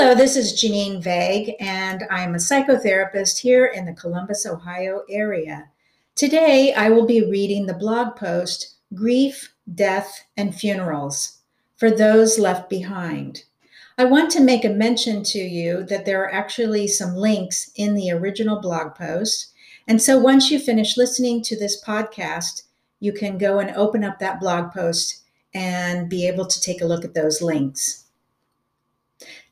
Hello, this is Janine Vague, and I'm a psychotherapist here in the Columbus, Ohio area. Today, I will be reading the blog post Grief, Death, and Funerals for Those Left Behind. I want to make a mention to you that there are actually some links in the original blog post. And so once you finish listening to this podcast, you can go and open up that blog post and be able to take a look at those links.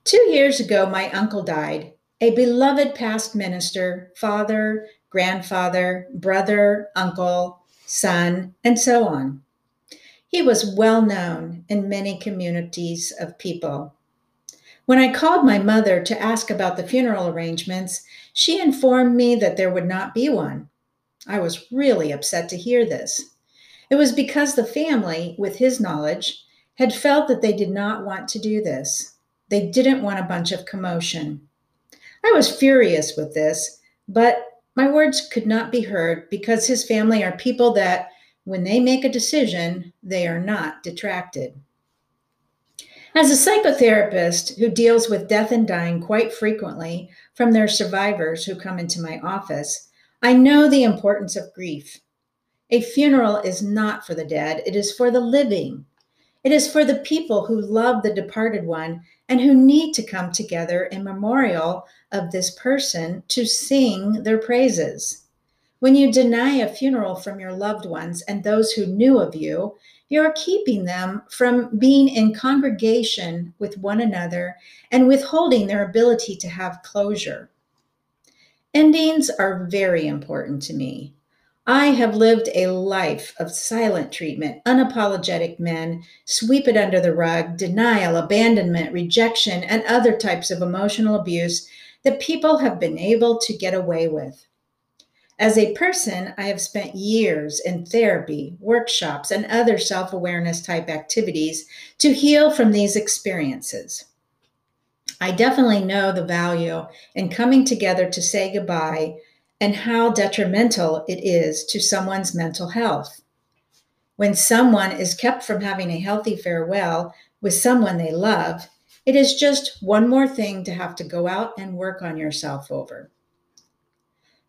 Two years ago, my uncle died, a beloved past minister, father, grandfather, brother, uncle, son, and so on. He was well known in many communities of people. When I called my mother to ask about the funeral arrangements, she informed me that there would not be one. I was really upset to hear this. It was because the family, with his knowledge, had felt that they did not want to do this. They didn't want a bunch of commotion. I was furious with this, but my words could not be heard because his family are people that, when they make a decision, they are not detracted. As a psychotherapist who deals with death and dying quite frequently from their survivors who come into my office, I know the importance of grief. A funeral is not for the dead, it is for the living. It is for the people who love the departed one and who need to come together in memorial of this person to sing their praises. When you deny a funeral from your loved ones and those who knew of you, you're keeping them from being in congregation with one another and withholding their ability to have closure. Endings are very important to me. I have lived a life of silent treatment, unapologetic men, sweep it under the rug, denial, abandonment, rejection, and other types of emotional abuse that people have been able to get away with. As a person, I have spent years in therapy, workshops, and other self awareness type activities to heal from these experiences. I definitely know the value in coming together to say goodbye and how detrimental it is to someone's mental health. When someone is kept from having a healthy farewell with someone they love, it is just one more thing to have to go out and work on yourself over.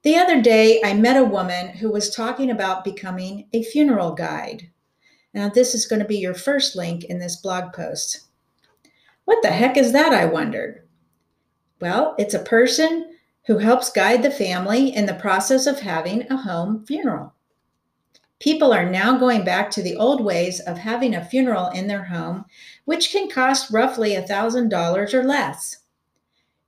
The other day, I met a woman who was talking about becoming a funeral guide. Now, this is going to be your first link in this blog post. What the heck is that? I wondered. Well, it's a person who helps guide the family in the process of having a home funeral. People are now going back to the old ways of having a funeral in their home, which can cost roughly $1,000 or less.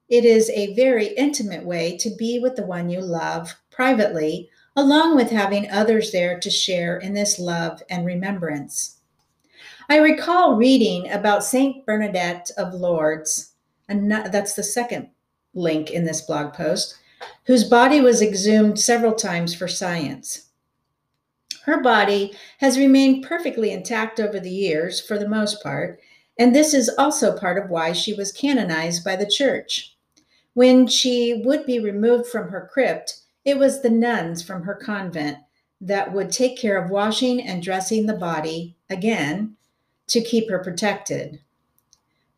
It is a very intimate way to be with the one you love privately, along with having others there to share in this love and remembrance. I recall reading about Saint Bernadette of Lourdes, and that's the second link in this blog post, whose body was exhumed several times for science. Her body has remained perfectly intact over the years, for the most part, and this is also part of why she was canonized by the church. When she would be removed from her crypt, it was the nuns from her convent that would take care of washing and dressing the body again to keep her protected.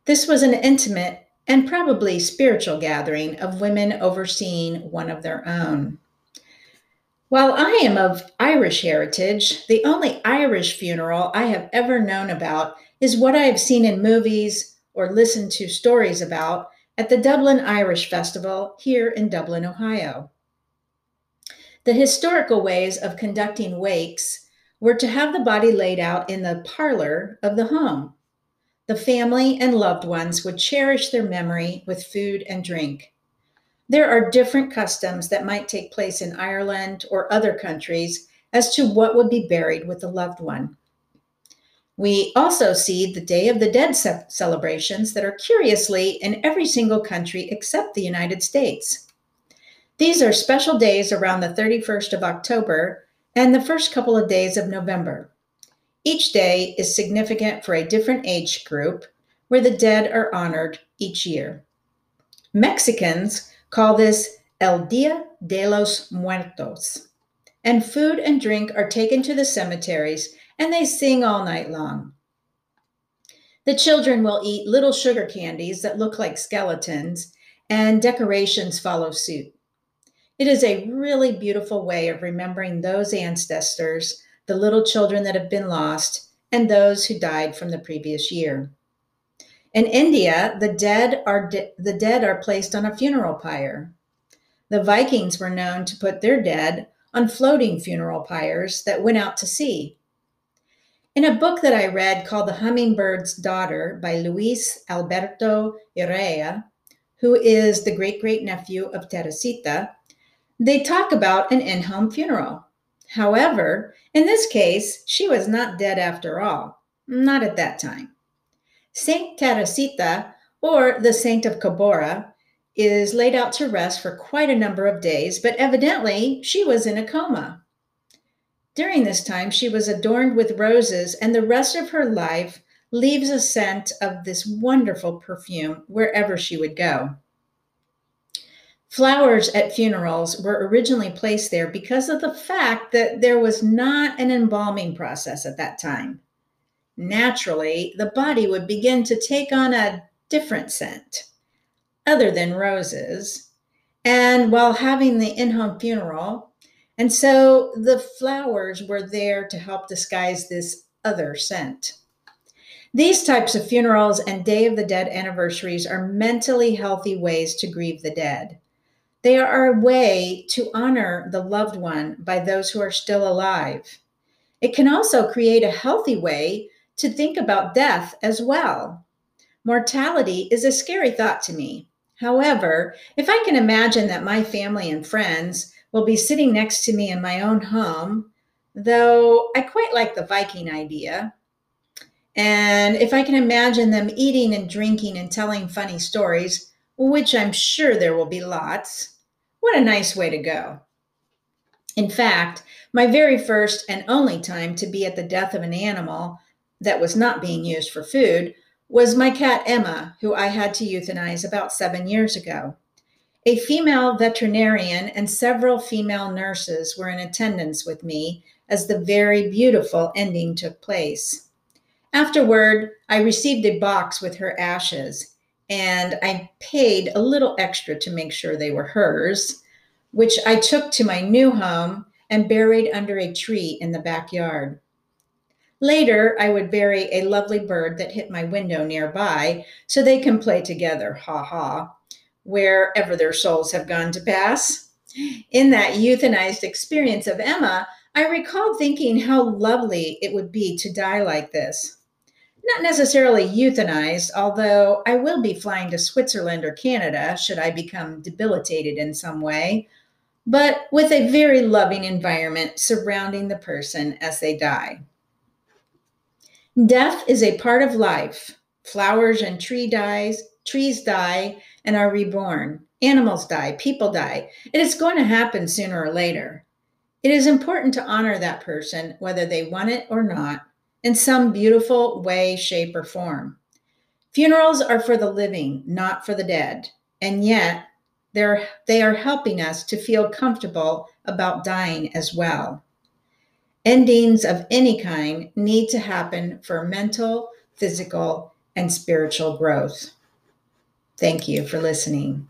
This was an intimate and probably spiritual gathering of women overseeing one of their own. While I am of Irish heritage, the only Irish funeral I have ever known about is what I have seen in movies or listened to stories about at the Dublin Irish Festival here in Dublin, Ohio. The historical ways of conducting wakes were to have the body laid out in the parlor of the home the family and loved ones would cherish their memory with food and drink. There are different customs that might take place in Ireland or other countries as to what would be buried with the loved one. We also see the Day of the Dead ce- celebrations that are curiously in every single country except the United States. These are special days around the 31st of October and the first couple of days of November. Each day is significant for a different age group where the dead are honored each year. Mexicans call this El Dia de los Muertos. And food and drink are taken to the cemeteries and they sing all night long. The children will eat little sugar candies that look like skeletons, and decorations follow suit. It is a really beautiful way of remembering those ancestors, the little children that have been lost, and those who died from the previous year. In India, the dead are de- the dead are placed on a funeral pyre. The Vikings were known to put their dead on floating funeral pyres that went out to sea. In a book that I read called The Hummingbird's Daughter by Luis Alberto Urrea, who is the great great nephew of Teresita, they talk about an in home funeral. However, in this case, she was not dead after all, not at that time. Saint Teresita, or the Saint of Cabora, is laid out to rest for quite a number of days, but evidently she was in a coma. During this time, she was adorned with roses, and the rest of her life leaves a scent of this wonderful perfume wherever she would go. Flowers at funerals were originally placed there because of the fact that there was not an embalming process at that time. Naturally, the body would begin to take on a different scent, other than roses, and while having the in home funeral. And so the flowers were there to help disguise this other scent. These types of funerals and Day of the Dead anniversaries are mentally healthy ways to grieve the dead. They are a way to honor the loved one by those who are still alive. It can also create a healthy way to think about death as well. Mortality is a scary thought to me. However, if I can imagine that my family and friends will be sitting next to me in my own home, though I quite like the Viking idea, and if I can imagine them eating and drinking and telling funny stories, which I'm sure there will be lots. What a nice way to go. In fact, my very first and only time to be at the death of an animal that was not being used for food was my cat Emma, who I had to euthanize about seven years ago. A female veterinarian and several female nurses were in attendance with me as the very beautiful ending took place. Afterward, I received a box with her ashes and I paid a little extra to make sure they were hers, which I took to my new home and buried under a tree in the backyard. Later, I would bury a lovely bird that hit my window nearby so they can play together, ha ha, wherever their souls have gone to pass. In that euthanized experience of Emma, I recalled thinking how lovely it would be to die like this not necessarily euthanized, although I will be flying to Switzerland or Canada should I become debilitated in some way, but with a very loving environment surrounding the person as they die. Death is a part of life. Flowers and tree dies, trees die and are reborn. Animals die, people die. It is going to happen sooner or later. It is important to honor that person, whether they want it or not, in some beautiful way, shape, or form. Funerals are for the living, not for the dead. And yet, they're, they are helping us to feel comfortable about dying as well. Endings of any kind need to happen for mental, physical, and spiritual growth. Thank you for listening.